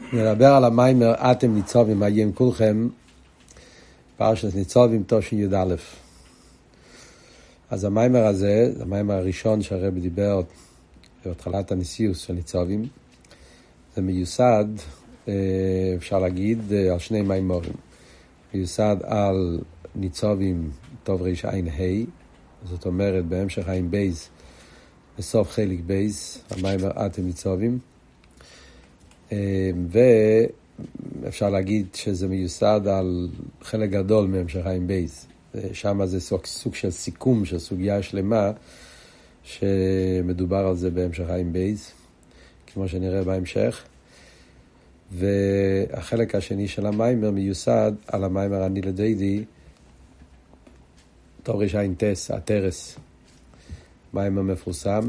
נדבר על המיימר אתם ניצובים היום כולכם, פרשת ניצובים תשי"א. אז המיימר הזה, זה המיימר הראשון שהרבי דיבר בהתחלת הנשיאוס של ניצובים, זה מיוסד, אה, אפשר להגיד, אה, על שני מיימורים. מיוסד על ניצובים תרע"ה, זאת אומרת בהמשך עין בייס, בסוף חלק בייז, המיימר אתם ניצובים. אה, ואפשר להגיד שזה מיוסד על חלק גדול מהמשך עין בייס. שם זה סוג, סוג של סיכום של סוגיה שלמה שמדובר על זה בהמשך עין בייס, כמו שנראה בהמשך. והחלק השני של המיימר מיוסד על המיימר אני לדודי, תר"ע"ט, הטרס. מיימר מפורסם,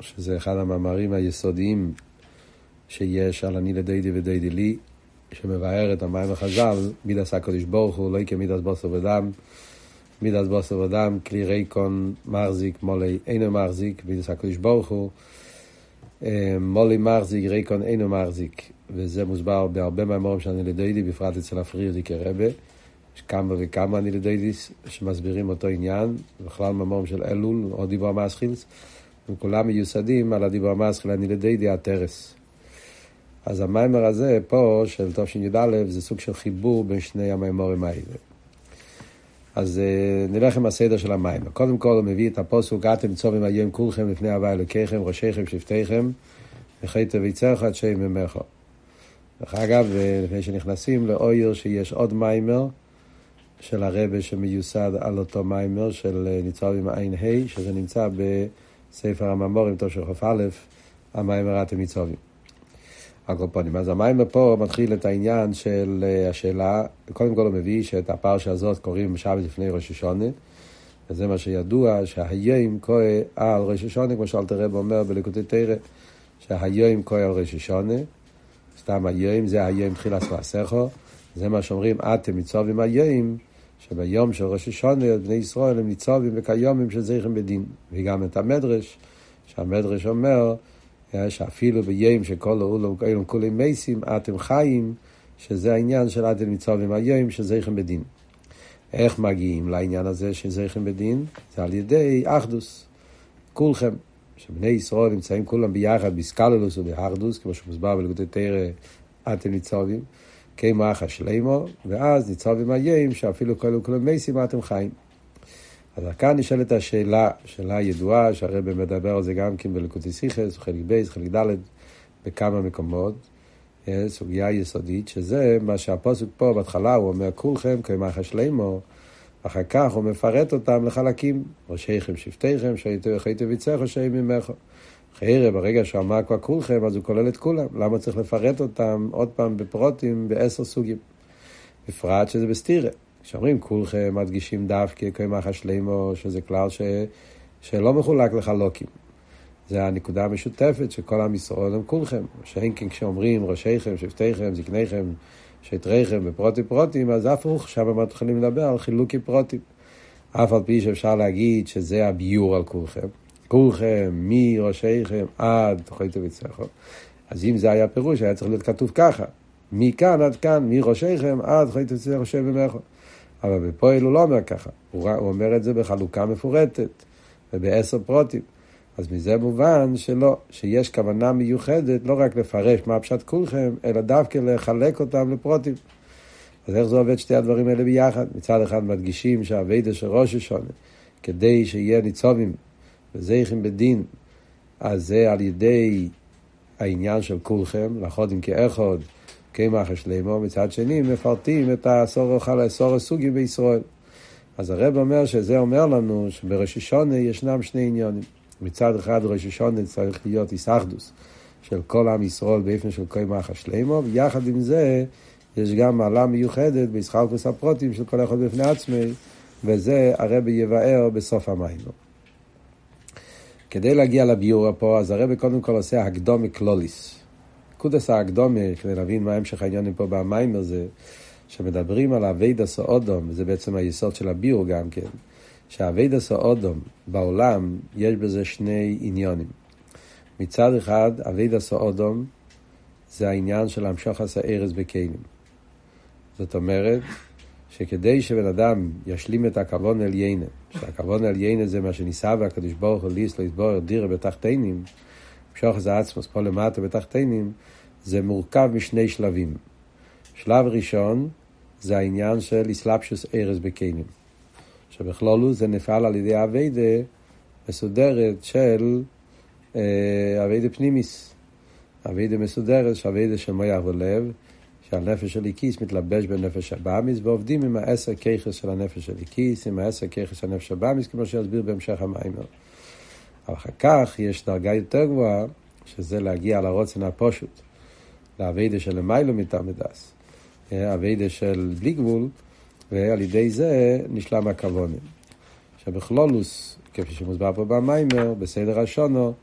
שזה אחד המאמרים היסודיים שיש על אני לדיידי ודיידי לי, שמבאר את המים החז"ל, מידס הקדוש ברוך הוא, לא יקה מידס בוסר ודם, מידס בוסר ודם, כלי ריקון מחזיק, מולי אינו מחזיק, מידס הקדוש ברוך הוא, אה, מולי מחזיק, ריקון אינו מחזיק, וזה מוסבר בהרבה מהמורים של אני לדיידי, בפרט אצל הפרירדיקי רבה. יש כמה וכמה אני לדיידיס שמסבירים אותו עניין, בכלל מהמורים של אלול, או דיבור המסחילס, וכולם מיוסדים על הדיבור המסחיל אני לדיידי הטרס. אז המיימר הזה פה, של תשי"א, זה סוג של חיבור בין שני המיימורים האלה. אז uh, נלך עם הסדר של המיימר. קודם כל הוא מביא את הפוסוק, אתם צובים היום כולכם לפני הווי אלוקיכם, ראשיכם, שבטיכם, וחייתו ויצרך עד שם ממך. דרך אגב, אה, לפני שנכנסים לאויר שיש עוד מיימר של הרבה שמיוסד על אותו מיימר של אה, ניצבים עין ה', שזה נמצא בספר הממורים, תושב כ"א, המיימר אתם ניצבים. הקופונים. אז המים פה מתחיל את העניין של אה, השאלה, קודם כל הוא מביא שאת הפרשה הזאת קוראים בשבת לפני ראש השונה, וזה מה שידוע, שהיום כוה על ראש השונה, כמו שאלתר רב אומר בליקוטי תרא, שהיום כוה על ראש השונה, סתם היום זה היום תחילת מעשיכו, זה מה שאומרים, אתם מצווים היום, שביום של ראש השונה, בני ישראל הם ניצובים וכיומים של זכם בדין. וגם את המדרש, שהמדרש אומר, שאפילו ביים שכל העולם כולם מייסים, אתם חיים, שזה העניין של עד מצווים היום, שזכם בדין. איך מגיעים לעניין הזה של זכם בדין? זה על ידי אחדוס. כולכם, שבני ישראל נמצאים כולם ביחד בסקללוס ובאחדוס, כמו שמוסבר בלגודי תרא, אתם ניצובים, אחא שלימו, ואז ניצובים היום, שאפילו כולם מייסים, אתם חיים. אז כאן נשאלת השאלה, שאלה ידועה, שהרבא מדבר על זה גם כן בלקוטי סיכס, חלק בייס, חלק ד', בכמה מקומות, אה, סוגיה יסודית, שזה מה שהפוסק פה בהתחלה, הוא אומר כולכם כמחה שלימו, אחר כך הוא מפרט אותם לחלקים, ראשיכם, שבטיכם, שהייתם ויצח ראשי ממך. חיירה, ברגע שהוא אמר כבר כולכם, אז הוא כולל את כולם. למה צריך לפרט אותם עוד פעם בפרוטים בעשר סוגים? בפרט שזה בסתירה. כשאומרים כולכם מדגישים דווקא כמח השלימו, שזה כלל ש... שלא מחולק לחלוקים. זה הנקודה המשותפת שכל עם ישראל הם כולכם. שאין כן כשאומרים ראשיכם, שבטיכם, זקניכם, שטריכם בפרוטים פרוטים, אז הוא שם מתחילים לדבר על חילוקי פרוטים. אף על פי שאפשר להגיד שזה הביור על כולכם. כולכם, מראשיכם עד תוכיתו וצריכו. אז אם זה היה פירוש, היה צריך להיות כתוב ככה. מכאן עד כאן, מראשיכם עד תוכיתו וצריכו שם ומכו. אבל בפועל הוא לא אומר ככה, הוא, הוא אומר את זה בחלוקה מפורטת ובעשר פרוטים. אז מזה מובן שלא, שיש כוונה מיוחדת לא רק לפרש מה פשט כולכם, אלא דווקא לחלק אותם לפרוטים. אז איך זה עובד שתי הדברים האלה ביחד? מצד אחד מדגישים שהאביידה של ראש השונה, כדי שיהיה ניצובים וזכם בדין, אז זה על ידי העניין של כולכם, לחודים כאחוד, קמח השלימו, מצד שני מפרטים את העשור הסוגים בישראל. אז הרב אומר שזה אומר לנו שבראש השונה ישנם שני עניונים. מצד אחד ראש השונה צריך להיות איסאחדוס של כל עם ישראל באופן של קמח השלימו, ויחד עם זה יש גם מעלה מיוחדת בהתחלקות הפרטים של כל אחד בפני עצמי, וזה הרב יבאר בסוף המאמר. כדי להגיע לביאור פה, אז הרב קודם כל עושה הקדמה כללית. נקודת ההקדמה, כדי להבין מה המשך העניינים פה במאמר הזה, שמדברים על עבודת האדם, וזה בעצם היסוד של הביאור גם כן, שעבודת האדם בעולם, יש בזה שני עניינים. מצד אחד, עבודת האדם זה העניין של המשוך עשה ארז בכלים. זאת אומרת, שכדי שבן אדם ישלים את הכבון אל יינה, שהכבון אל יינה זה מה שניסה והקדוש ברוך הוא ליס לא יסבור דירה בתחתינים, עשה עצמוס פה למטה בתחתינים, זה מורכב משני שלבים. שלב ראשון זה העניין של איסלפשוס ארז בכלים. שבכלולו זה נפעל על ידי אביידה מסודרת של אה, עבודה פנימית. עבודה מסודרת, שעבודה של מוח ולב, שהנפש של איקיס מתלבש בנפש הבהמית, ועובדים עם העשר כוחות של הנפש של איקיס, עם העשר כוחות של הנפש הבהמית, כמו שיסביר בהמשך המאמר. אחר כך יש דרגה יותר גבוהה, שזה להגיע לרצון הפשוט, לעבודה של למעלה מטעם ודעת, עבודה של בלי גבול, ועל ידי זה נשלם הכוונה. שבכלולוס, כפי שמוסבר פה במיימר, בסדר השונו,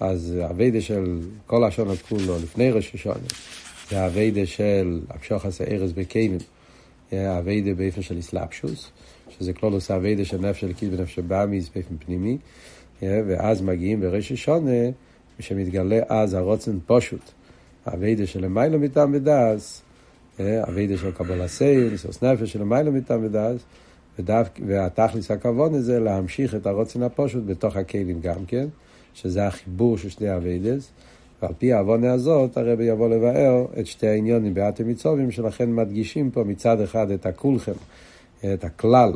אז אביידה של כל השונות כולו לפני ראש השונה, זה אביידה של המשוך עשה ארז בקיינים, אביידה באופן של איסלאפשוס, שזה כלולוס אביידה של נפש של קיס ונפש הבאמיס באופן פנימי, ואז מגיעים בראש השונה, שמתגלה אז הרוצן פושוט, אביידה של למיילו מטעם ודס, אביידה של קבלה סייר, ניסוס נפש של מיילו מטעם ודס, והתכלס הכוון הזה להמשיך את הרוצן הפושוט בתוך הכלים גם כן, שזה החיבור של שני אביידס, ועל פי העוונה הזאת הרבי יבוא לבאר את שתי העניונים באתם מצווים, שלכן מדגישים פה מצד אחד את הכולכם, את הכלל,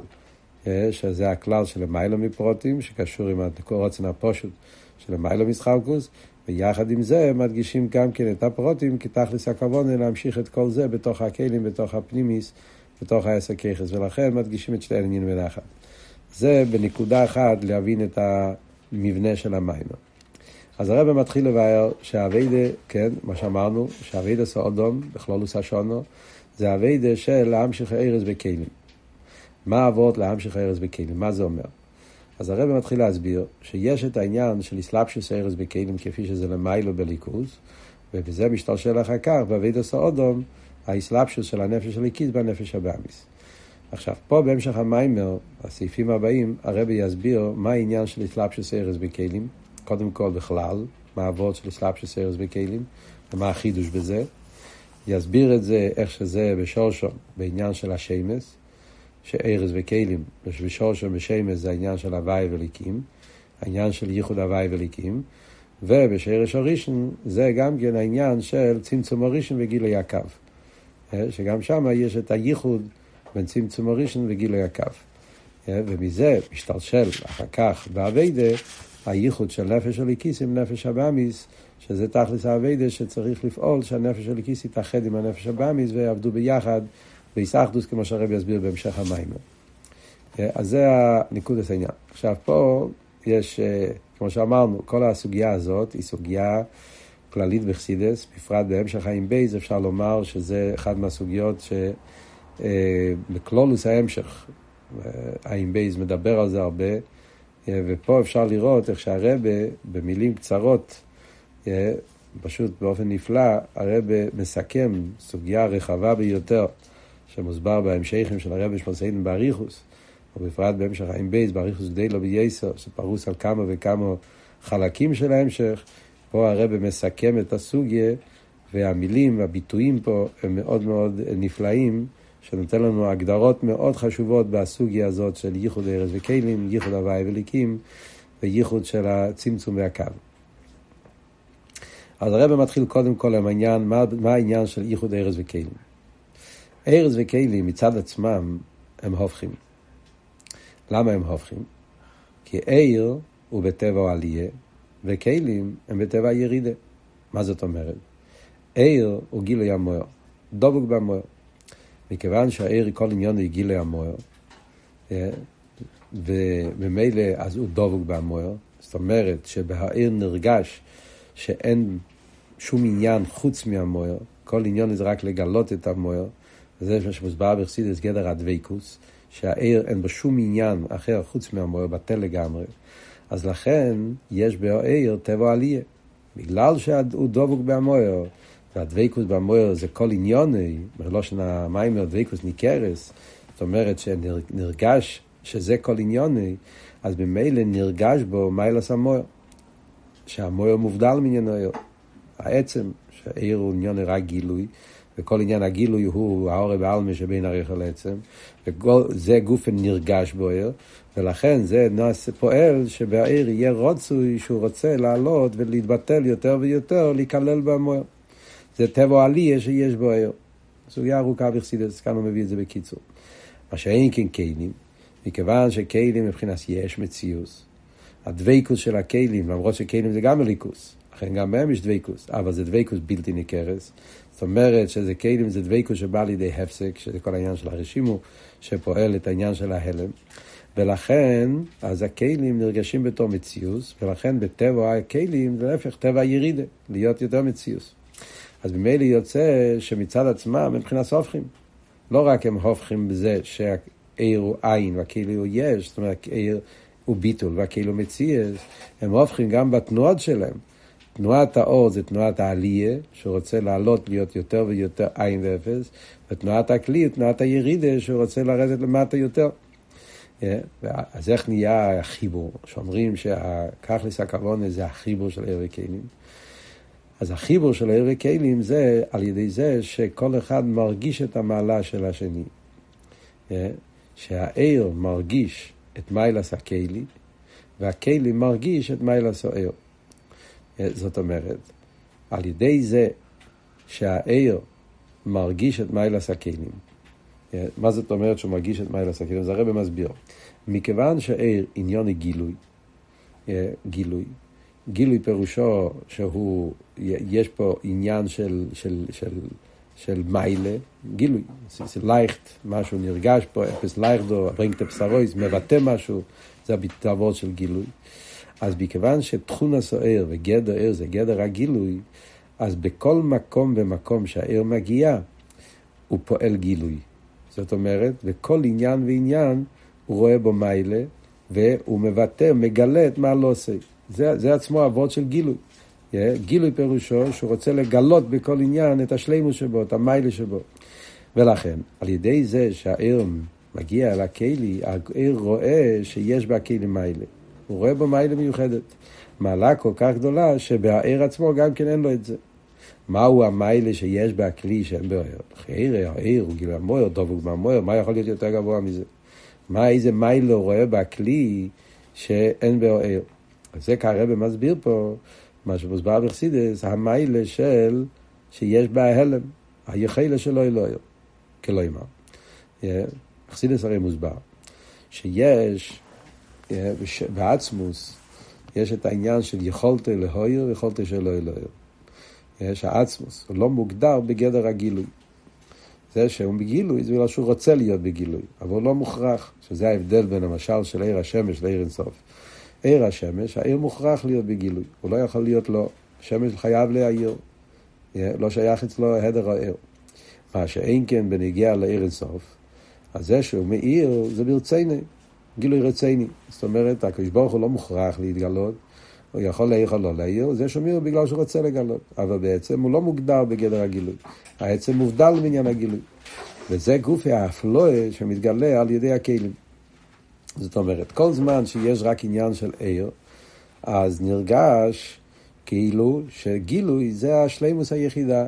שזה הכלל של מיילו מפרוטים, שקשור עם הרוצן הפושוט של מיילו מסחלקוס, ויחד עם זה מדגישים גם כן את הפרוטים, כי תכלס הכוונה להמשיך את כל זה בתוך הכלים, בתוך הפנימיס, בתוך העשר ככס, ולכן מדגישים את שתי העניינים ביחד. זה בנקודה אחת להבין את המבנה של המיימר. אז הרב מתחיל לבאר שהאביידה, כן, מה שאמרנו, שהאביידה סאודום, בכלולוס השונו, זה אביידה של להמשיך ארז בכלים. מה אבות להמשיך ארז בכלים? מה זה אומר? אז הרב מתחיל להסביר שיש את העניין של אסלאפשוס ארז בכלים כפי שזה למיילו בליכוז, ובזה משתלשל אחר כך, באביידה סאודום, האסלאפשוס של הנפש של הליקיס בנפש הבאמיס. עכשיו, פה בהמשך המיימר, הסעיפים הבאים, הרבי יסביר מה העניין של אסלאפשוס ארז בכלים, קודם כל בכלל, מה העבוד של אסלאפשוס ארז בכלים, ומה החידוש בזה. יסביר את זה, איך שזה בשורשו, בעניין של השמס, שארז וכלים, בשורשו בשמס זה העניין של הוואי וליקים, העניין של ייחוד הוואי וליקים, ובשרש הראשון זה גם כן העניין של צמצום הראשון וגילוי הקו. שגם שם יש את הייחוד בין צמצום הראשון וגילוי הקו. ומזה משתלשל אחר כך באביידה הייחוד של נפש הליקיס עם נפש הבאמיס, שזה תכלס האביידה שצריך לפעול שהנפש הליקיס יתאחד עם הנפש הבאמיס ויעבדו ביחד בהיסחדוס כמו שהרבי יסביר בהמשך המים. אז זה נקודת העניין. עכשיו פה יש, כמו שאמרנו, כל הסוגיה הזאת היא סוגיה כללית בחסידות, בפרט בהמשך חיים בייז, אפשר לומר שזה אחד מהסוגיות שבכללות ההמשך, חיים בייז מדבר על זה הרבה, ופה אפשר לראות איך שהרב במילים קצרות, פשוט באופן נפלא, הרב מסכם סוגיה רחבה ביותר, שמוסבר בהמשכים של הרבה שמסעידים באריכות, ובפרט בהמשך ע״ב, באריכות גדולה ביותר, שפרוס על כמה וכמה חלקים של ההמשך. פה הרב מסכם את הסוגיה, והמילים והביטויים פה הם מאוד מאוד נפלאים, שנותן לנו הגדרות מאוד חשובות בסוגיה הזאת של ייחוד אורות וכלים, ייחוד הוי׳ ואלוקים, וייחוד של הצמצום והקו. אז הרב מתחיל קודם כל עם העניין, מה, מה העניין של ייחוד אורות וכלים. ארז וכלים מצד עצמם הם הופכים. למה הם הופכים? כי עיר הוא בטבע עלייה, וכלים הם בטבע ירידה. מה זאת אומרת? עיר הוא גילוי המוער, דבוק במוער. מכיוון שהעיר כל עניין היא גילוי המוער, אה, וממילא אז הוא דבוק במוער, זאת אומרת שבעיר נרגש שאין שום עניין חוץ מהמוער, כל עניין זה רק לגלות את המוער, זה מה שמוסבר בחסידס גדר הדבקוס, שהעיר אין בו שום עניין אחר חוץ מהמוער, בטל לגמרי. אז לכן יש בעיר טבע עלייה. בגלל שהוא דבוק במוער, והדבקוס במוער זה כל עניוני, בלושן המיימר דבקוס ניכרס, זאת אומרת שנרגש שזה כל עניוני, אז ממילא נרגש בו מיילס המוער, שהמוער מובדל מעניינו, העצם שהעיר הוא עניין רק גילוי, וכל עניין הגילוי הוא העורב העלמי שבין הריח לעצם, וזה גופן נרגש בו עיר, ולכן זה נעשה פועל שבעיר יהיה רוצוי שהוא רוצה לעלות ולהתבטל יותר ויותר, להיכלל במוער. זה טבע עלייה שיש בו עיר. סוגיה ארוכה בחסידס, כאן הוא מביא את זה בקיצור. מה שאין כן כלים, מכיוון שכלים מבחינת יש מציאוס, הדבקוס של הכלים, למרות שכלים זה גם אליקוס, לכן גם בהם יש דבקוס, אבל זה דבקוס בלתי ניכרס. זאת אומרת שזה כלים זה דבקוס שבא לידי הפסק, שזה כל העניין של הרשימו, שפועל את העניין של ההלם. ולכן, אז הכלים נרגשים בתור מציאוס, ולכן בטבע הכלים להפך, טבע הירידה, להיות יותר מציאוס. אז ממילא יוצא שמצד עצמם מבחינת הופכים. לא רק הם הופכים בזה שהעיר הוא עין והכאילו הוא יש, זאת אומרת, העיר הוא ביטול והכאילו מציאס, הם הופכים גם בתנועות שלהם. תנועת האור זה תנועת העלייה, שרוצה לעלות להיות יותר ויותר עין ואפס, ותנועת הכלי היא תנועת הירידה, שרוצה לרדת למטה יותר. Yeah, אז איך נהיה החיבור? שאומרים שהכחליס הכוונה זה החיבור של עיר וכלים. אז החיבור של עיר וכלים זה על ידי זה שכל אחד מרגיש את המעלה של השני. Yeah, שהעיר מרגיש את מיילס הכלי, והכלי מרגיש את מיילס העיר. זאת אומרת, על ידי זה שהעיר מרגיש את מיילס הכלים, מה זאת אומרת שהוא מרגיש את מיילס הכלים? זה הרב מסביר. מכיוון שעיר עניון היא גילוי, גילוי, גילוי פירושו שהוא, יש פה עניין של, של, של, של מיילה, גילוי, זה לייכט, משהו נרגש פה, אפס לייכטו, ברינקט אפסרויס, מבטא משהו, זה הביטאבות של גילוי. אז מכיוון שתכון הסוער וגדר ער זה גדר הגילוי, אז בכל מקום ומקום שהער מגיע, הוא פועל גילוי. זאת אומרת, בכל עניין ועניין הוא רואה בו מיילה, והוא מבטא, מגלה את מה לא עושה. זה, זה עצמו אבות של גילוי. גילוי פירושו שהוא רוצה לגלות בכל עניין את השלימוס שבו, את המיילה שבו. ולכן, על ידי זה שהער מגיע אל הכלי, הער רואה שיש בכלי מיילה. הוא רואה בו מיילה מיוחדת. מעלה כל כך גדולה שבער עצמו גם כן אין לו את זה. מהו המיילה שיש בכלי שאין בער? חייר, העיר, הוא גילה מויר, דבוק במויר, מה יכול להיות יותר גבוה מזה? מה, איזה מיילה הוא רואה בכלי שאין בער? אז זה כהרבא מסביר פה, מה שמוסבר בחסידס, המיילה של, שיש בה הלם, היחילה שלו אלוהיר, כלומר. בחסידס הרי מוסבר, שיש בעצמוס, יש את העניין של יכולת אלוהיר ויכולת שלא אלוהיר. יש העצמוס, הוא לא מוגדר בגדר הגילוי. זה שהוא בגילוי זה בגלל שהוא רוצה להיות בגילוי, אבל הוא לא מוכרח, שזה ההבדל בין המשל של עיר השמש לעיר אינסוף. עיר השמש, העיר מוכרח להיות בגילוי, הוא לא יכול להיות לא, השמש חייב להעיר, לא שייך אצלו הדר העיר. מה שאין כן בנגיע לעיר אינסוף, אז זה שהוא מאיר זה ברציני, גילוי רציני. זאת אומרת, הקדוש ברוך הוא לא מוכרח להתגלות, הוא יכול להעיר או לא להעיר, זה שומר בגלל שהוא רוצה לגלות. אבל בעצם הוא לא מוגדר בגדר הגילוי. העצם מובדל מעניין הגילוי. וזה גופי האפלואה שמתגלה על ידי הכלים. זאת אומרת, כל זמן שיש רק עניין של עיר, אז נרגש כאילו שגילוי זה השלימוס היחידה.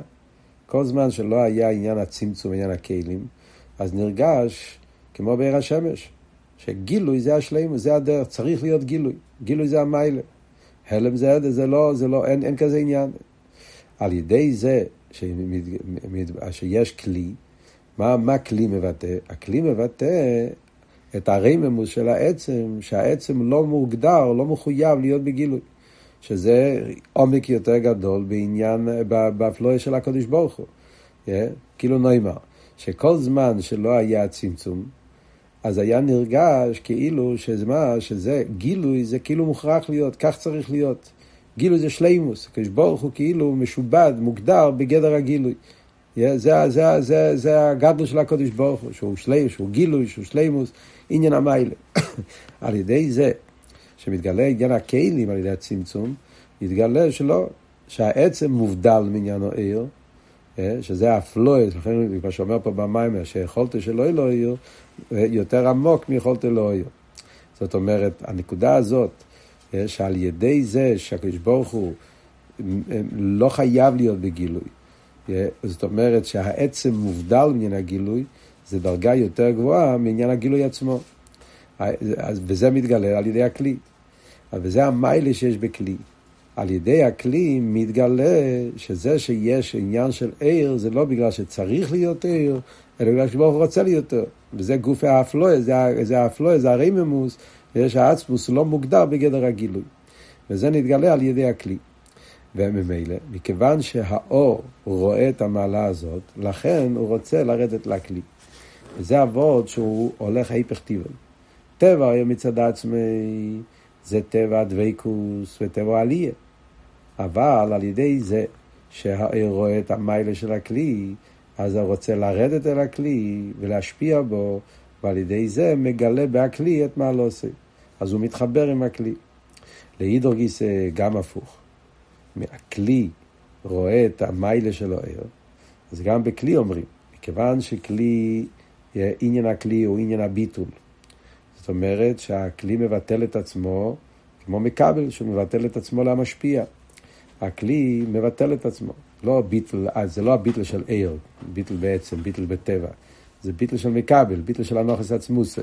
כל זמן שלא היה עניין הצמצום, עניין הכלים, אז נרגש כמו בעיר השמש, שגילוי זה השלימוס, זה הדרך, צריך להיות גילוי. גילוי זה המיילה. הלם זה, זה לא, זה לא, אין, אין כזה עניין. על ידי זה שמת, שיש כלי, מה, מה כלי מבטא? הכלי מבטא את הרממוס של העצם, שהעצם לא מוגדר, לא מחויב להיות בגילוי. שזה עומק יותר גדול בעניין, באפלואה של הקדוש ברוך הוא. Yeah, כאילו נאמר, שכל זמן שלא היה צמצום, אז היה נרגש כאילו שזה מה, שזה גילוי, זה כאילו מוכרח להיות, כך צריך להיות. גילוי זה שלימוס, הקדוש ברוך הוא כאילו משובד, מוגדר בגדר הגילוי. Yeah, זה, זה, זה, זה הגדול של הקדוש ברוך הוא, שהוא שלימוס, שהוא גילוי, שהוא שלימוס, עניין המיילה. על ידי זה שמתגלה עניין הכלים על ידי הצמצום, יתגלה שלא, שהעצם מובדל מעניין העיר, שזה הפלואס, לכן מה שאומר פה במיימר, שיכולת שלא יהיה לו עיר, יותר עמוק מיכולת לא עיר. זאת אומרת, הנקודה הזאת, שעל ידי זה שהקדוש ברוך הוא לא חייב להיות בגילוי. זאת אומרת שהעצם מובדל מעניין הגילוי, זה דרגה יותר גבוהה מעניין הגילוי עצמו. וזה מתגלה על ידי הכלי. וזה המיילה שיש בכלי. על ידי הכלי מתגלה שזה שיש עניין של עיר, זה לא בגלל שצריך להיות עיר, אלא בגלל שברוך הוא רוצה להיות עיר. וזה גוף האפלואה, זה האפלואה, זה הרייממוס, ויש האצמוס לא מוגדר בגדר הגילוי. וזה נתגלה על ידי הכלי. וממילא, מכיוון שהאור רואה את המעלה הזאת, לכן הוא רוצה לרדת לכלי. וזה אבות שהוא הולך ההיפך טבעי. טבע היום מצד עצמי זה טבע דבקוס וטבע עלייה. אבל על ידי זה שהאור רואה את המיילה של הכלי, אז הוא רוצה לרדת אל הכלי ולהשפיע בו, ועל ידי זה מגלה בהכלי את מה לא עושה. אז הוא מתחבר עם הכלי. להידור גיסא גם הפוך. הכלי רואה את המיילה של הער, אז גם בכלי אומרים, מכיוון שכלי, עניין הכלי הוא עניין הביטול. זאת אומרת שהכלי מבטל את עצמו כמו מכבל, שהוא מבטל את עצמו למשפיע. הכלי מבטל את עצמו. לא ביטל, אה, זה לא הביטל של עיר, ביטל בעצם, ביטל בטבע. זה ביטל של מכבל, ביטל של הנוכס עצמוסי.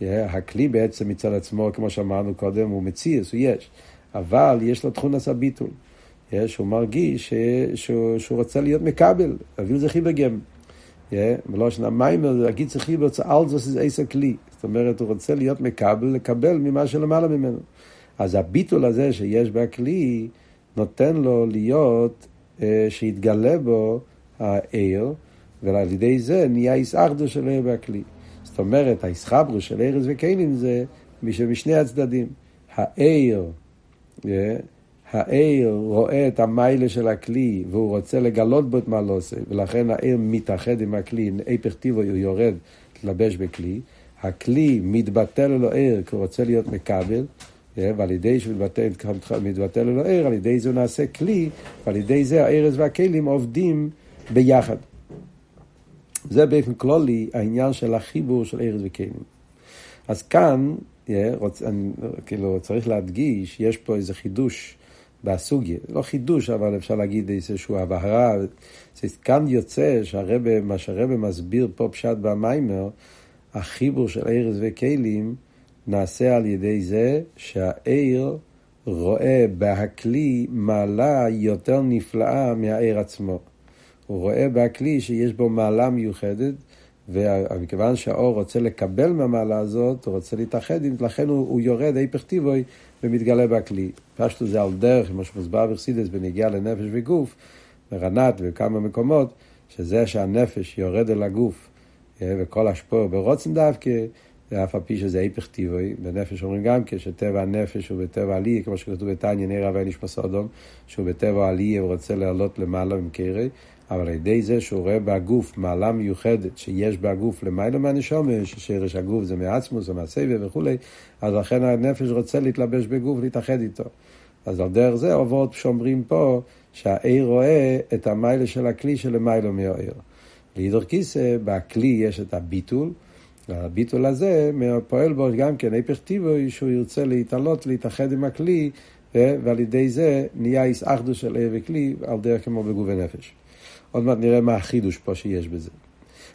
הכלי בעצם מצד עצמו, כמו שאמרנו קודם, הוא מציאס, הוא יש. אבל יש לו תכונס הביטול. יש, הוא מרגיש שהוא, שהוא רוצה להיות מקבל, אביל זה חיבגם. ולא שנה מיימר, להגיד זה חיבר, זאת זה עשר כלי. זאת אומרת, הוא רוצה להיות מקבל, לקבל ממה שלמעלה ממנו. אז הביטול הזה שיש בכלי, נותן לו להיות, אה, שיתגלה בו העיר, ועל ידי זה נהיה איסאחדו של עיר בכלי. זאת אומרת, האיסחברו של ארז וכלים זה משני הצדדים. העיר, אה, העיר רואה את המיילה של הכלי והוא רוצה לגלות בו את מה לא עושה, ולכן העיר מתאחד עם הכלי, היפך טיבו הוא יורד להתלבש בכלי. הכלי מתבטל לו עיר כי הוא רוצה להיות מקבל, אה, ועל ידי שמתבטל לו עיר, על ידי זה הוא נעשה כלי, ועל ידי זה הארז והכלים עובדים ביחד. זה באופן כללי העניין של החיבור של ארז וכלים. אז כאן, yeah, רוצ, אני, כאילו, צריך להדגיש, יש פה איזה חידוש בסוגיה, לא חידוש, אבל אפשר להגיד איזושהי הבהרה. כאן יוצא שהרבא, מה שהרבא מסביר פה פשט במיימר, החיבור של ארז וכלים נעשה על ידי זה שהעיר רואה בהכלי מעלה יותר נפלאה מהעיר עצמו. הוא רואה בהכלי שיש בו מעלה מיוחדת, ומכיוון שהאור רוצה לקבל מהמעלה הזאת, הוא רוצה להתאחד, לכן הוא, הוא יורד היפך טיבוי ומתגלה בכלי. פשטו זה על דרך, כמו שמוסבר בחסידס, בנגיעה לנפש וגוף, ברנת וכמה מקומות, שזה שהנפש יורד אל הגוף, אה, וכל השפור ברוצן דווקא, אף על פי שזה היפך טיבוי, בנפש אומרים גם כן שטבע הנפש הוא בטבע עלי, כמו שכתוב בתניא, נראה ואין בסודום, שהוא בטבע עלי, הוא רוצה לעלות למעלה ממקרי, אבל על ידי זה שהוא רואה בגוף מעלה מיוחדת שיש בגוף למעלה מהנשומה, ששרש הגוף זה מעצמוס ומהסבב וכולי, אז לכן הנפש רוצה להתלבש בגוף, להתאחד איתו. אז על דרך זה עוברות שאומרים פה שהעיר רואה את המיילה של הכלי שלמיילו מהעיר. להידור כיסא, בכלי יש את הביטול, והביטול הזה פועל בו גם כן היפך טיבוי, שהוא ירצה להתעלות, להתאחד עם הכלי, ועל ידי זה נהיה איסאחדו של עיר וכלי על דרך כמו בגוף ונפש. עוד מעט נראה מה החידוש פה שיש בזה.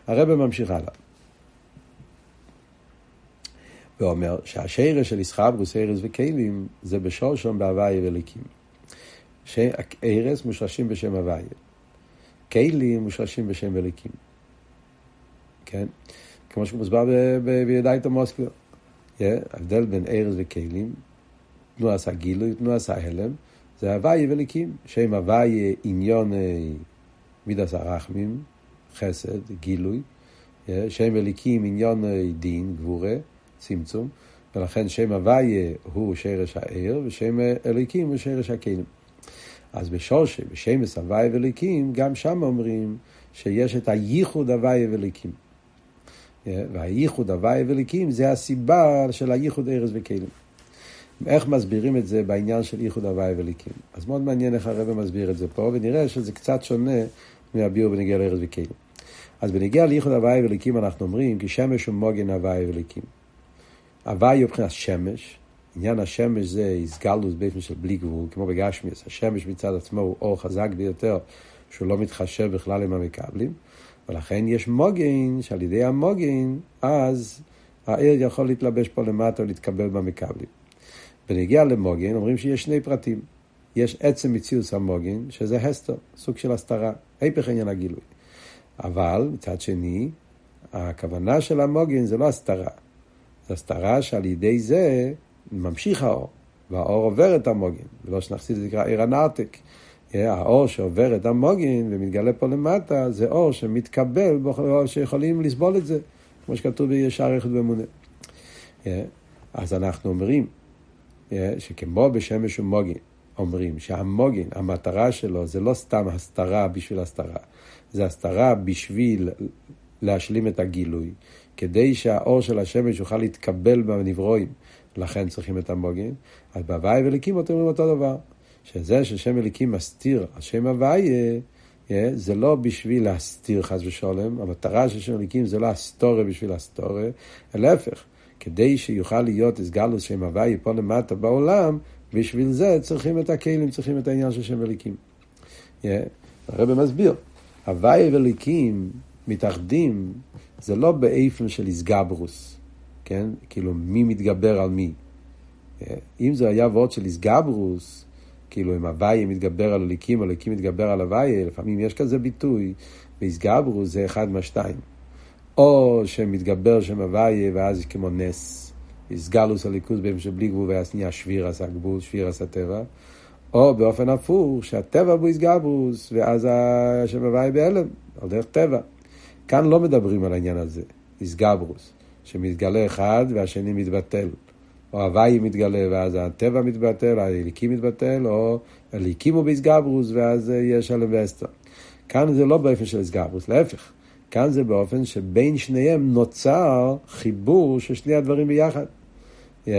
הרב ממשיך הלאה. ואומר שהשרש של ישחברוס, ארז וכלים, זה בשורשום בהוויה וליקים. ארז מושרשים בשם הוויה. כלים מושרשים בשם וליקים. כן? כמו שמוסבר בידייתו מוסקלו. ההבדל בין ארז וכלים, תנועס הגילוי, תנועס ההלם, זה הוויה וליקים. שם הוויה עניון מידס הרחמים, חסד, גילוי, שם אליקים עניון דין, גבורה, צמצום, ולכן שם הוויה הוא שרש העיר, ושם אליקים הוא שרש הכלים. אז בשורשי, בשמש הוויה ואליקים, גם שם אומרים שיש את הייחוד הוויה ואליקים. והייחוד הוויה ואליקים זה הסיבה של הייחוד ארז וכלים. איך מסבירים את זה בעניין של ייחוד הוואי וליקים. אז מאוד מעניין איך הרב מסביר את זה פה, ונראה שזה קצת שונה מהביאור בנגיע לארז וכלים. אז בנגיע לייחוד הוואי וליקים אנחנו אומרים כי שמש הוא מוגן הוואי וליקים. הוואי הוא מבחינת שמש, עניין השמש זה איסגלוס באופן של בלי גבול, כמו בגשמיאס, השמש מצד עצמו הוא אור חזק ביותר, שהוא לא מתחשב בכלל עם המקבלים, ולכן יש מוגן, שעל ידי המוגן, אז העיר יכול להתלבש פה למטה ולהתקבל במקבלים. בנגיע למוגן אומרים שיש שני פרטים. יש עצם מציאות המוגן, שזה הסתר, סוג של הסתרה, היפך עניין הגילוי. אבל מצד שני, הכוונה של המוגן זה לא הסתרה. זה הסתרה שעל ידי זה ממשיך האור, והאור עובר את המוגן, ולא שנחסיד זה נקרא עיר הנרתק. האור שעובר את המוגן ומתגלה פה למטה, זה אור שמתקבל, שיכולים לסבול את זה, כמו שכתוב בישר יחד ואמונה. אז אנחנו אומרים שכמו בשמש ומוגן, אומרים שהמוגן, המטרה שלו זה לא סתם הסתרה בשביל הסתרה, זה הסתרה בשביל להשלים את הגילוי, כדי שהאור של השמש יוכל להתקבל בנברואים, לכן צריכים את המוגן, אז בהוי׳ ואלוקים אתם אומרים אותו דבר, שזה ששם אלוקים מסתיר על שם הוויה, זה לא בשביל להסתיר חס ושלום, המטרה של שם אלוקים זה לא הסתר בשביל הסתר, להפך, כדי שיוכל להיות התגלות שם הוויה פה למטה בעולם, בשביל זה צריכים את הכלים, צריכים את העניין של שם אלוקים. הרב מסביר, הוויה ואלוקים מתאחדים, זה לא באופן של התגברות, כן? כאילו, מי מתגבר על מי. אם זה היה וורד של איסגברוס, כאילו אם הוויה מתגבר על הליקים, הליקים מתגבר על הוויה, לפעמים יש כזה ביטוי, ואיסגברוס זה אחד מהשתיים. או שמתגבר שם הוויה, ואז כמו נס. איסגלוס הליכוז באופן שבלי גבול, ואז נהיה שבירס הגבול, שבירס הטבע. או באופן הפוך, שהטבע בו איסגברוס, ואז השם הוויה בהלם, על דרך טבע. כאן לא מדברים על העניין הזה, איסגברוס, שמתגלה אחד והשני מתבטל. או הוואי מתגלה ואז הטבע מתבטל, הליקים מתבטל, או הליקים הוא באיסגברוס ואז יש שלם ואסתר. כאן זה לא באופן של איסגברוס, להפך. כאן זה באופן שבין שניהם נוצר חיבור של שני הדברים ביחד. Yeah.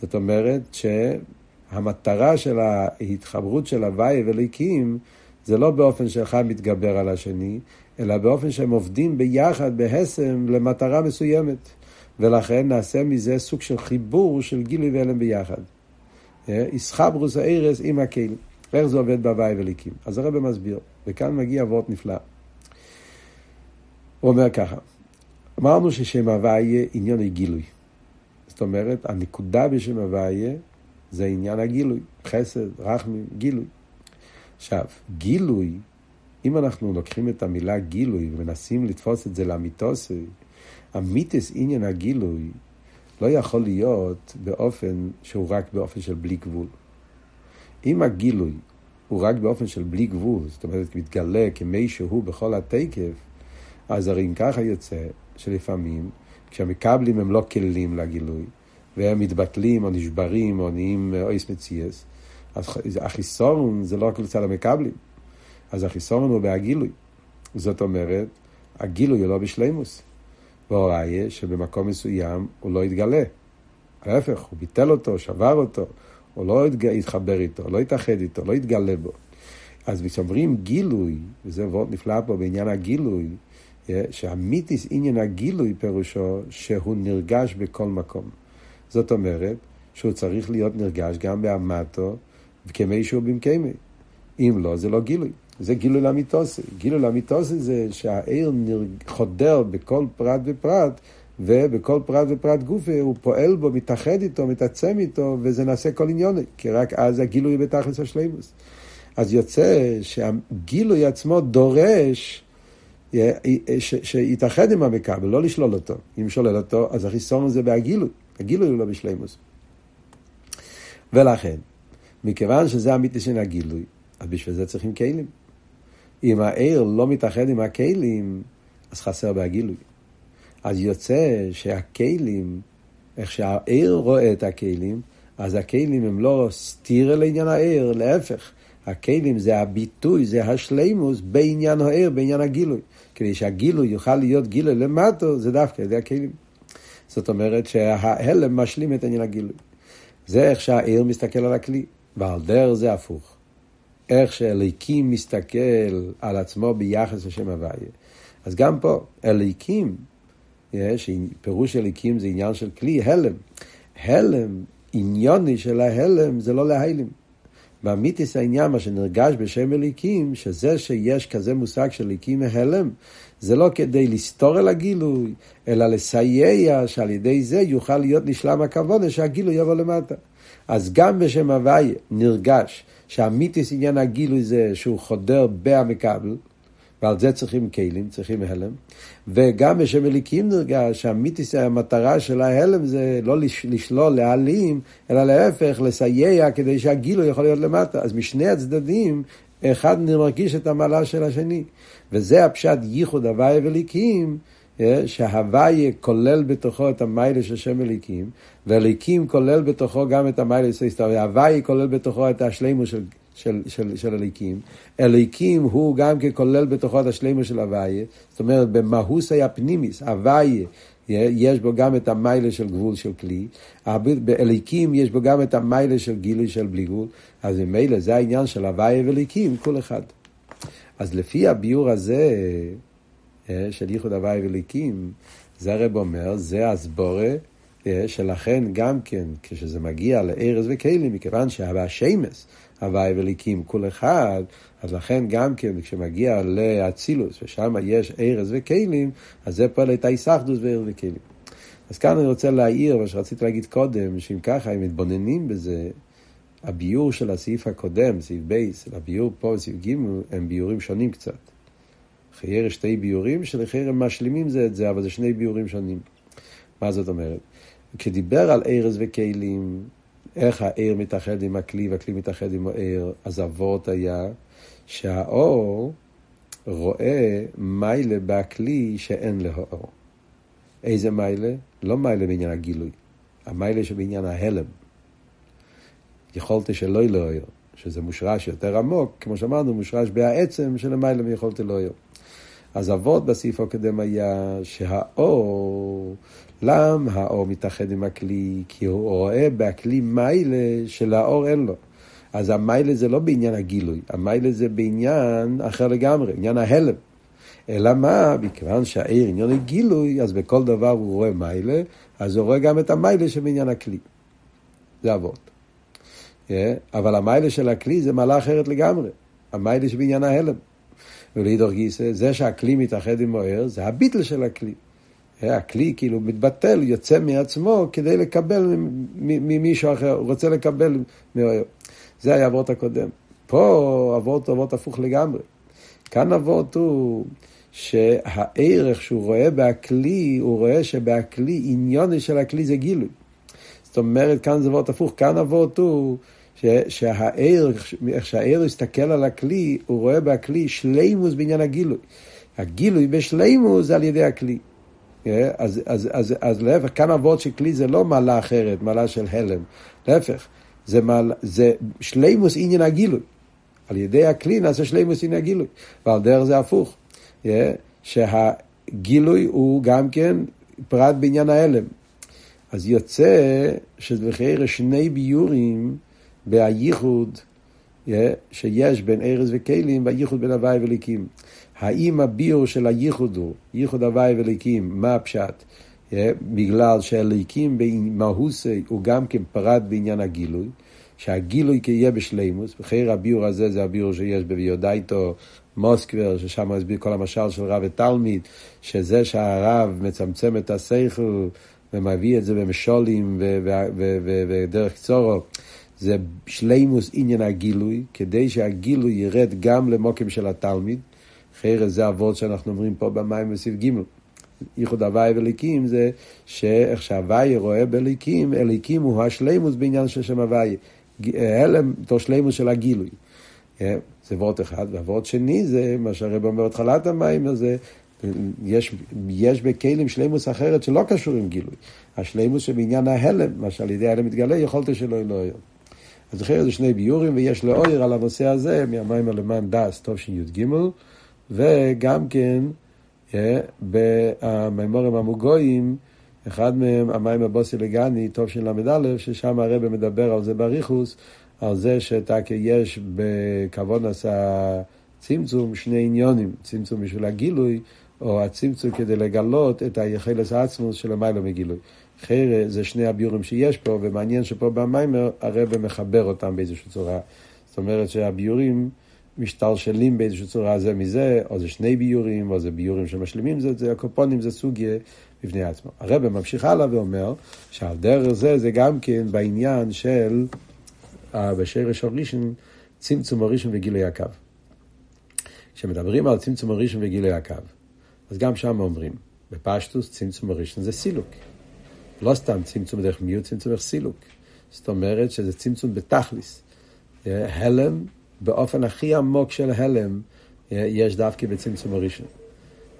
זאת אומרת שהמטרה של ההתחברות של הוואי וליקים זה לא באופן שאחד מתגבר על השני, אלא באופן שהם עובדים ביחד, בהסם, למטרה מסוימת. ולכן נעשה מזה סוג של חיבור של גילוי והלם ביחד. איסחברוס הארס עם הכלים. איך זה עובד בהוואי וליקים? אז הרב מסביר, וכאן מגיע וורט נפלא. הוא אומר ככה, אמרנו ששם הוויה עניין הגילוי. זאת אומרת, הנקודה בשם הוויה זה עניין הגילוי, חסד, רחמים, גילוי. עכשיו, גילוי, אם אנחנו לוקחים את המילה גילוי ומנסים לתפוס את זה לאמיתוסי, המיתס עניין הגילוי לא יכול להיות באופן שהוא רק באופן של בלי גבול. אם הגילוי הוא רק באופן של בלי גבול, זאת אומרת, מתגלה כמי שהוא בכל התקף, אז הרי אם ככה יוצא שלפעמים, כשהמקבלים הם לא כלים לגילוי, והם מתבטלים או נשברים או נהיים אויס מציאס, אז החיסון זה לא רק לצד המקבלים, אז החיסון הוא בהגילוי. זאת אומרת, הגילוי הוא לא בשלימוס. והוראיה שבמקום מסוים הוא לא יתגלה. ההפך, הוא ביטל אותו, שבר אותו, הוא לא יתחבר איתו, לא יתאחד איתו, לא יתגלה בו. אז כשאומרים גילוי, וזה וורט נפלא פה בעניין הגילוי, אה, שהמיתיס עניין הגילוי פירושו שהוא נרגש בכל מקום. זאת אומרת שהוא צריך להיות נרגש גם באמתו כמי שהוא במקיימי. אם לא, זה לא גילוי. זה גילוי לאמיתוסי. גילוי לאמיתוסי זה שהעיר חודר בכל פרט ופרט, ובכל פרט ופרט גופי הוא פועל בו, מתאחד איתו, מתעצם איתו, וזה נעשה כל עניוני, כי רק אז הגילוי בתכלס השלימוס. אז יוצא שהגילוי עצמו דורש שיתאחד עם המכבל, לא לשלול אותו. אם שולל אותו, אז החיסון זה בהגילוי. הגילוי הוא לא בשלימוס. ולכן, מכיוון שזה אמיתי של הגילוי, אז בשביל זה צריכים כלים. אם העיר לא מתאחד עם הכלים, אז חסר בהגילוי. אז יוצא שהכלים, איך שהעיר רואה את הכלים, אז הכלים הם לא סתירה לעניין העיר, להפך. הכלים זה הביטוי, זה השלימוס בעניין העיר, בעניין הגילוי. כדי שהגילוי יוכל להיות גילוי למטו, זה דווקא ידי הכלים. זאת אומרת שההלם משלים את עניין הגילוי. זה איך שהעיר מסתכל על הכלי, ועל דרך זה הפוך. איך שאליקים מסתכל על עצמו ביחס לשם הוויה. אז גם פה, אליקים, פירוש אליקים זה עניין של כלי, הלם. הלם, העניוני של ההלם זה לא להיילים. באמיתיס העניין, מה שנרגש בשם אליקים, שזה שיש כזה מושג של אליקים מהלם, זה לא כדי לסתור אל הגילוי, אלא לסייע שעל ידי זה יוכל להיות נשלם הכוונה שהגילוי יבוא למטה. אז גם בשם הוויה נרגש שהמיתיס עניין הגילוי זה שהוא חודר בהמקבל, ועל זה צריכים כלים, צריכים הלם. וגם בשם אליקים נרגש שהמיתיס, המטרה של ההלם זה לא לשלול, להעלים, אלא להפך, לסייע כדי שהגילוי יכול להיות למטה. אז משני הצדדים, אחד מרגיש את המעלה של השני. וזה הפשט ייחוד הוויה ואליקים, אה, שההוויה כולל בתוכו את המיילה של שם אליקים, ואליקים כולל בתוכו גם את המיילה של היסטוריה. הוויה כולל בתוכו את השלימו של, של, של, של אליקים. אליקים הוא גם כן כולל בתוכו את השלימו של הוויה. זאת אומרת, במהוסי הפנימיס, הוויה, יש בו גם את המיילה של גבול של כלי, באליקים יש בו גם את המיילה של גילוי של בלי גבול, אז ממילא זה העניין של הוויה ואליקים, כל אחד. אז לפי הביור הזה, של ייחוד הוואי וליקים, זה הרב אומר, זה הסבורה, אה, שלכן גם כן, כשזה מגיע לארז וכלים, מכיוון שהשמש, הוואי וליקים, כל אחד, אז לכן גם כן, כשמגיע לאצילוס, ושם יש ארז וכלים, אז זה פועל את האיסחדוס וארז וכלים. אז כאן אני רוצה להעיר, מה שרציתי להגיד קודם, שאם ככה, אם מתבוננים בזה, הביור של הסעיף הקודם, סעיף בייס, הביור פה, סעיף ג', הם ביורים שונים קצת. חייר שתי ביורים שלחייר הם משלימים זה את זה, אבל זה שני ביורים שונים. מה זאת אומרת? כשדיבר על ארז וכלים, איך הער מתאחד עם הכלי והכלי מתאחד עם הער, אז אבות היה שהאור רואה מיילה בכלי שאין לו אור. איזה מיילה? לא מיילה בעניין הגילוי, המיילה שבעניין ההלם. יכולתי שלא יהיה שזה מושרש יותר עמוק, כמו שאמרנו, מושרש בהעצם שלמעלה מיכולתי לא יהיה. אז אבות בסעיף הקודם היה שהאור, למה האור מתאחד עם הכלי? כי הוא רואה בכלי מיילה שלאור אין לו. אז המיילה זה לא בעניין הגילוי, המיילה זה בעניין אחר לגמרי, עניין ההלם. אלא מה? מכיוון שהעיר עניין הגילוי, אז בכל דבר הוא רואה מיילה, אז הוא רואה גם את המיילה שבעניין הכלי. זה אבות. Yeah, אבל המיילה של הכלי זה מעלה אחרת לגמרי. המיילה שבעניין ההלם. ולהידור גיסא, זה שהכלי מתאחד עם מוער, זה הביטל של הכלי. הכלי כאילו מתבטל, יוצא מעצמו כדי לקבל ממישהו אחר, הוא רוצה לקבל מוער. זה היה אבות הקודם. פה אבות אבות הפוך לגמרי. כאן אבות הוא שהערך שהוא רואה בכלי, הוא רואה שבכלי, עניוני של הכלי זה גילוי. זאת אומרת, כאן זה אבות הפוך, כאן אבות הוא שהער, איך שהער הסתכל על הכלי, הוא רואה בכלי שלימוס בעניין הגילוי. הגילוי בשלימוס זה על ידי הכלי. אה, אז, אז, אז, אז להפך, כאן אבות של כלי זה לא מעלה אחרת, מעלה של הלם. להפך, זה, מעלה, זה שלימוס עניין הגילוי. על ידי הכלי נעשה שלימוס עניין הגילוי. ועל דרך זה הפוך. אה, שהגילוי הוא גם כן פרט בעניין ההלם. אז יוצא שזה שני ביורים בהייחוד שיש בין ארז וכלים והייחוד בין הוואי וליקים. האם הביור של הייחוד הוא, ייחוד הוואי וליקים, מה הפשט? בגלל שהליקים במהוסי הוא גם כן פרט בעניין הגילוי, שהגילוי יהיה בשלימוס, וחייר הביור הזה זה הביור שיש בביודייטו מוסקבר, ששם הסביר כל המשל של רב ותלמיד, שזה שהרב מצמצם את השכל ומביא את זה במשולים ודרך קצורו. זה שלימוס עניין הגילוי, כדי שהגילוי ירד גם למוקים של התלמיד. חרא זה אבות שאנחנו אומרים פה במים בסעיף ג'. ייחוד הוואי וליקים זה שאיך שהוואי רואה בליקים, אליקים הוא השלימוס בעניין של שם הוואי. הלם תור שלימוס של הגילוי. אה, זה וורט אחד, והוורט שני זה מה שהרב אומר בתחילת המים הזה, יש, יש בכלים שלימוס אחרת שלא קשור עם גילוי. השלימוס שבעניין ההלם, מה שעל ידי ההלם מתגלה, יכולת שלא יהיה לו היום. אז זוכר זה שני ביורים, ויש לאויר על הנושא הזה מהמים הלמען דס, טוב שי"ג, וגם כן אה, במימורים המוגויים, אחד מהם, המים הבוסי לגני, טוב של ל"א, ששם הרב מדבר על זה בריחוס, על זה שתקי יש בכבוד עשה צמצום שני עניונים, צמצום בשביל הגילוי, או הצמצום כדי לגלות את היחלס העצמוס של המיילו מגילוי. חרא זה שני הביורים שיש פה, ומעניין שפה במיימר הרב מחבר אותם באיזושהי צורה. זאת אומרת שהביורים משתלשלים באיזושהי צורה זה מזה, או זה שני ביורים, או זה ביורים שמשלימים זה, זה הקופונים זה סוגיה בפני עצמו. הרב ממשיך הלאה ואומר שעל דרך זה זה גם כן בעניין של בשרש הראשון, צמצום הראשון וגילוי הקו. כשמדברים על צמצום הראשון וגילוי הקו, אז גם שם אומרים, בפשטוס צמצום הראשון זה סילוק. לא סתם צמצום בדרך מיעוט, צמצום בדרך סילוק. זאת אומרת שזה צמצום בתכליס. הלם, באופן הכי עמוק של הלם, יש דווקא בצמצום הראשון.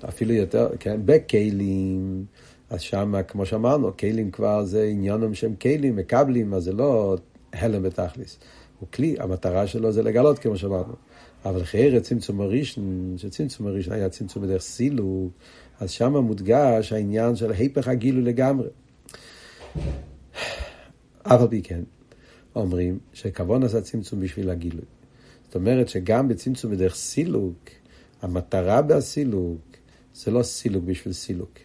אפילו יותר, כן, בכלים, אז שם, כמו שאמרנו, כלים כבר זה עניונים שהם כלים, מקבלים, אז זה לא הלם בתכליס. הוא כלי, המטרה שלו זה לגלות, כמו שאמרנו. אבל אחרי צמצום הראשון, שצמצום הראשון היה צמצום בדרך סילוק, אז שם מודגש העניין של היפך הגילוי לגמרי. אף על פי כן, אומרים שכוון עשה צמצום בשביל הגילוי. זאת אומרת שגם בצמצום בדרך סילוק, המטרה בסילוק זה לא סילוק בשביל סילוק.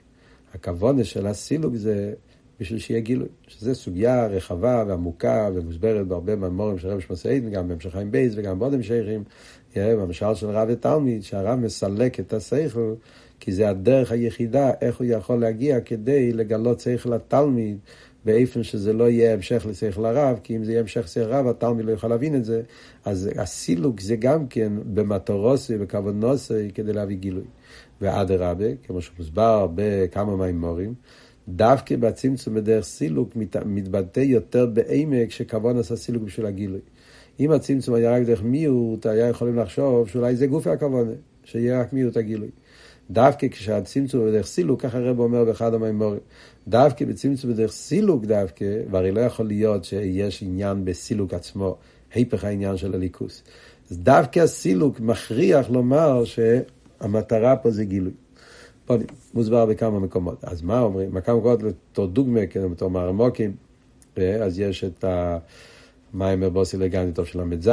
הכוונה של הסילוק זה בשביל שיהיה גילוי. שזו סוגיה רחבה ועמוקה ומוסברת בהרבה מהמורים של רב שמסעיד, גם בהמשך חיים בייס וגם בעוד המשכים, במשל של רב ותלמיד, שהרב מסלק את השכל, כי זה הדרך היחידה איך הוא יכול להגיע כדי לגלות שכל לתלמיד. באופן שזה לא יהיה המשך לשכל הרב, כי אם זה יהיה המשך לשכל הרב, התלמיד לא יכול להבין את זה. אז הסילוק זה גם כן במטורוסי, בכוונוסי, כדי להביא גילוי. ואדרבה, כמו שמוסבר בכמה מימורים, דווקא בצמצום בדרך סילוק מת, מתבטא יותר בעמק שכוון עשה סילוק בשביל הגילוי. אם הצמצום היה רק דרך מיעוט, היה יכולים לחשוב שאולי זה גופי הכוונה, שיהיה רק מיעוט הגילוי. דווקא כשהצמצום בדרך סילוק, ככה הרב אומר באחד המימורים, דווקא בצמצום בדרך סילוק דווקא, והרי לא יכול להיות שיש עניין בסילוק עצמו, היפך העניין של הליכוס. אז דווקא הסילוק מכריח לומר שהמטרה פה זה גילוי. פה מוסבר בכמה מקומות. אז מה אומרים? בכמה מקומות לתור דוגמה, כן, בתור מערמוקים, אז יש את המיימר בוסי לגני טוב של ל"ז,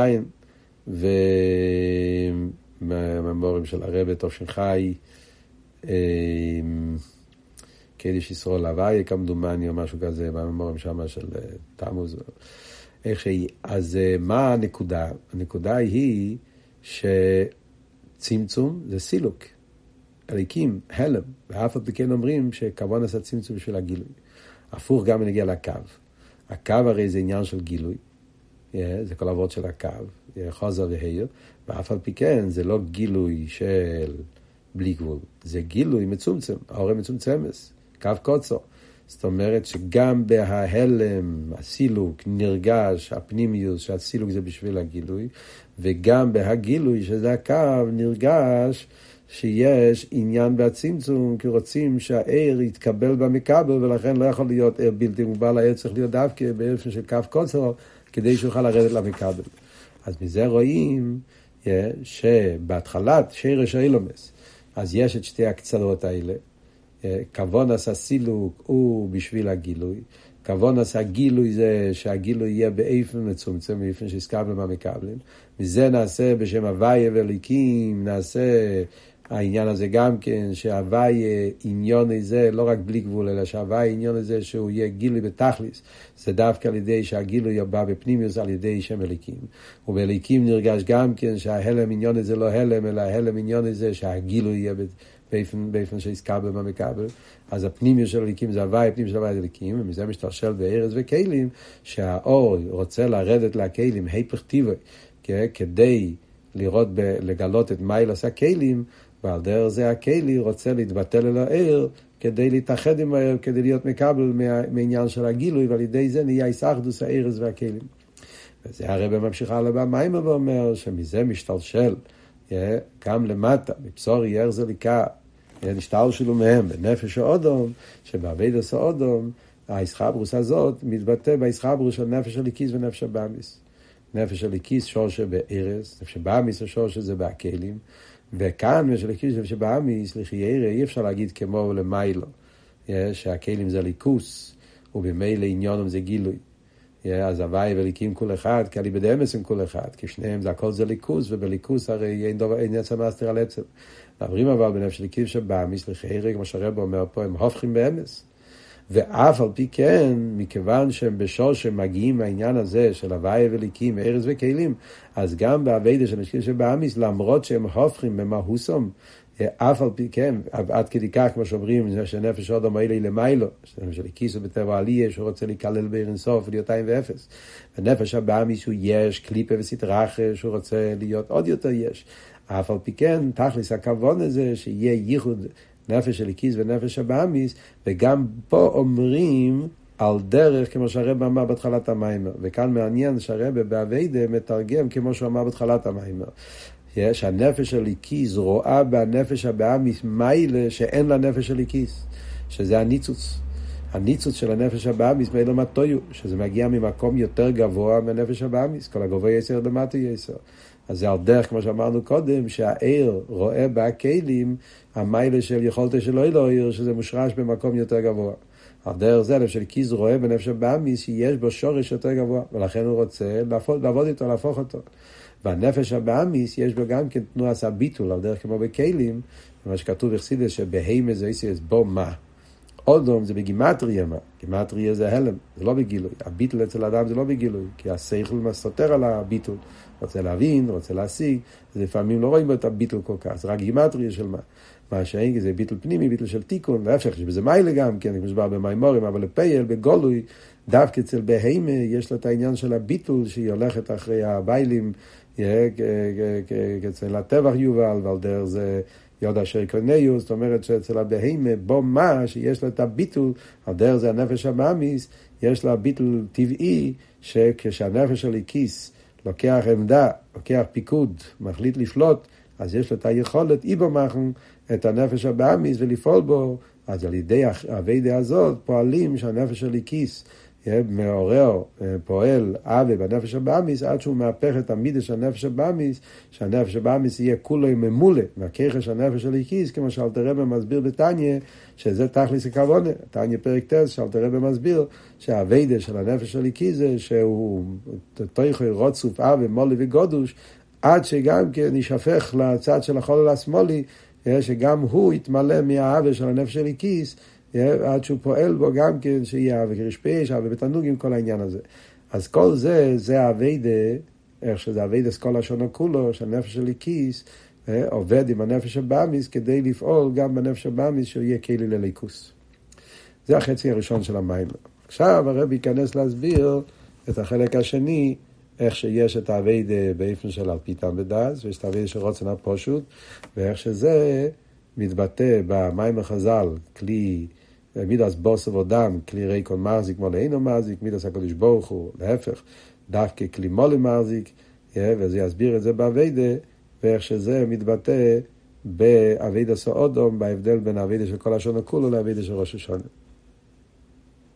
וממורים של הרבה טוב של חי, קדיש ישראל הוואי, כמדומני, או משהו כזה, בממורים שם של אה, תמוז, איך שהיא. אז אה, מה הנקודה? הנקודה היא שצמצום זה סילוק. הליקים, הלם, ואף על פי כן אומרים שכוון עשה צמצום בשביל הגילוי. הפוך גם נגיע לקו. הקו הרי זה עניין של גילוי, זה כל אבות של הקו, חוזר והעיר, ואף על פי כן זה לא גילוי של בלי גבול, זה גילוי מצומצם, ההורה מצומצמס, קו קוצו. זאת אומרת שגם בההלם, הסילוק, נרגש הפנימיוס, שהסילוק זה בשביל הגילוי, וגם בהגילוי, שזה הקו, נרגש שיש עניין בצמצום, כי רוצים שהעיר יתקבל במקבל, ולכן לא יכול להיות עיר בלתי מוגבל, העיר צריך להיות דווקא באופן של קו קוצר, כדי שיוכל לרדת למקבל. אז מזה רואים yeah, שבהתחלת שרש האילומס, אז יש את שתי הקצרות האלה. כוון עשה סילוק הוא בשביל הגילוי. כוון עשה גילוי זה שהגילוי יהיה באיפן מצומצם, באיפן שהזכרנו מה מקבלים. מזה נעשה בשם הוויה וליקים, נעשה העניין הזה גם כן, שהוואי עניון הזה, לא רק בלי גבול, אלא שהוואי עניון הזה שהוא יהיה גילוי בתכליס, זה דווקא על ידי שהגילוי בא בפנימיוס על ידי שם אליקים. ובאליקים נרגש גם כן שההלם עניון הזה לא הלם, אלא ההלם עניון הזה שהגילוי יהיה באופן, באופן שהזכר במקבל. אז הפנימיוס של אליקים זה הוואי, הפנימיוס של הוואי אליקים, ומזה משתרשל בארז וכלים, שהאור רוצה לרדת לכלים, היפך טיבוי, כדי לראות, לגלות את מיילס הכלים, ועל דרך זה הכלי רוצה להתבטל אל העיר כדי להתאחד עם העיר, כדי להיות מקבל מעניין של הגילוי, ועל ידי זה נהיה איסאחדוס הארז והכלים. וזה הרב ממשיך הלאה במיימר ואומר שמזה משתלשל גם למטה, מבשור יהיה זליקה, נשתל שלו מהם בנפש האודום, שבאבידוס האודום, האיסחברוס הזאת מתבטא באיסחברוס של נפש הליקיס ונפש הבאמיס. נפש הליקיס שורשה בארז, נפש הבאמיס השורשה זה בהכלים. וכאן, ושלקיש שבאמיס, לחיירה, אי אפשר להגיד כמו למיילו, שהכלים זה ליכוס, ובמילא עניונם זה גילוי. אז הוואי וליקים כול אחד, כי אליבא דאמס הם כול אחד, כי שניהם זה הכל זה ליכוס, ובליכוס הרי אין, דבר, אין עצם מאסתר על עצם. מדברים אבל בנפש ליקים שבאמיס לחיירי, כמו שהרב אומר פה, הם הופכים באמס. ואף על פי כן, מכיוון שהם בשור שמגיעים מהעניין הזה של הוואי וליקים, ארז וכלים, אז גם באביידה של נשקים שבאמיס, למרות שהם הופכים במהוסום, אף על פי כן, עד כדי כך, כמו שאומרים, שנפש אודם האלה היא למיילו, שנפש של כיסו בטבע עליה, שהוא רוצה להיכלל בעיר אינסוף ולהיות עין ואפס. ונפש הבאמיס הוא יש, קליפה וסטרחה, שהוא רוצה להיות עוד יותר יש. אף על פי כן, תכלס הכוון הזה, שיהיה ייחוד נפש של כיס ונפש הבאמיס, וגם פה אומרים על דרך, כמו שהרב אמר בהתחלת המיימר. וכאן מעניין שהרב באביידה מתרגם כמו שהוא אמר בהתחלת המיימר. שהנפש איקיס רואה בנפש הבאמיס מיילה שאין לה נפש של איקיס, שזה הניצוץ. הניצוץ של הנפש הבאמיס מאילו מטויו, שזה מגיע ממקום יותר גבוה מהנפש הבאמיס, כל הגבוה יסר למטה יסר. אז זה על דרך, כמו שאמרנו קודם, שהעיר רואה בכלים המיילה של יכולתו של אלוהיר, שזה מושרש במקום יותר גבוה. על דרך זה, נפש של קיז רואה בנפש הבאמיס שיש בו שורש יותר גבוה, ולכן הוא רוצה לעבוד, לעבוד איתו, להפוך אותו. והנפש הבאמיס יש בו גם כן תנועת הביטול, על דרך כמו בכלים, מה שכתוב בחסידס שבהימה זה איסיס בו מה. אודום זה בגימטריה מה, גימטריה זה הלם, זה לא בגילוי, הביטול אצל האדם זה לא בגילוי, כי השכל סותר על הביטול, רוצה להבין, רוצה להשיג, לפעמים לא רואים את הביטול כל כך, זה רק גימטריה של מה. מה שאין, זה ביטול פנימי, ביטול של תיקון, להפך, יש בזה מיילה גם, כן, כמו שבא במימורים, אבל לפייל, בגולוי, דווקא אצל בהימה יש לו את העניין של הביטול, שהיא הולכת אחרי הביילים, אצל הטבח יובל, ועל דרך זה יוד אשר קוניו, זאת אומרת שאצל הבהימה, בו מה שיש לו את הביטול, על דרך זה הנפש המאמיס, יש לה ביטול טבעי, שכשהנפש של כיס לוקח עמדה, לוקח פיקוד, מחליט לשלוט, אז יש לו את היכולת, איבו מחן, את הנפש הבאמיס ולפעול בו, אז על ידי האביידה הזאת פועלים שהנפש של כיס מעורר, אה, פועל אבי בנפש הבאמיס, עד שהוא מהפך את המידה של הנפש הבאמיס, שהנפש הבאמיס יהיה כולו ממולא, מהכיכר של הנפש של איקיס, כמו שאלתר רבי מסביר בתניא, שזה תכלס הכוונה, תניא פרק טס, רבי מסביר, שהאביידה של הנפש של איקיס זה שהוא תויכו רוצוף אבי, מולי וגודוש, עד שגם כן יישפך לצד של החולל השמאלי, אה, שגם הוא יתמלא מהאווה של הנפש של איקיס, עד שהוא פועל בו גם כן שיהיה אבי כרשפש, אבי בתענוגים, כל העניין הזה. אז כל זה, זה אביידה, איך שזה אביידה כל השונו כולו, שהנפש של כיס, עובד עם הנפש הבאמיס כדי לפעול גם בנפש הבאמיס שהוא יהיה כלי לליכוס. זה החצי הראשון של המים. עכשיו הרב ייכנס להסביר את החלק השני, איך שיש את האביידה באיפן של אלפיתם בדס, ויש את האביידה של רוצן הפושוט, ואיך שזה מתבטא במים החז"ל, כלי מידס בוסר ודם, כלי ריקון מחזיק מול אינו מחזיק, מידס הקדוש ברוך הוא, להפך, דווקא כלי מולי מחזיק, וזה יסביר את זה באביידה, ואיך שזה מתבטא באביידה סאודום, בהבדל בין האביידה של כל השונה כולו לאביידה של ראש השונה.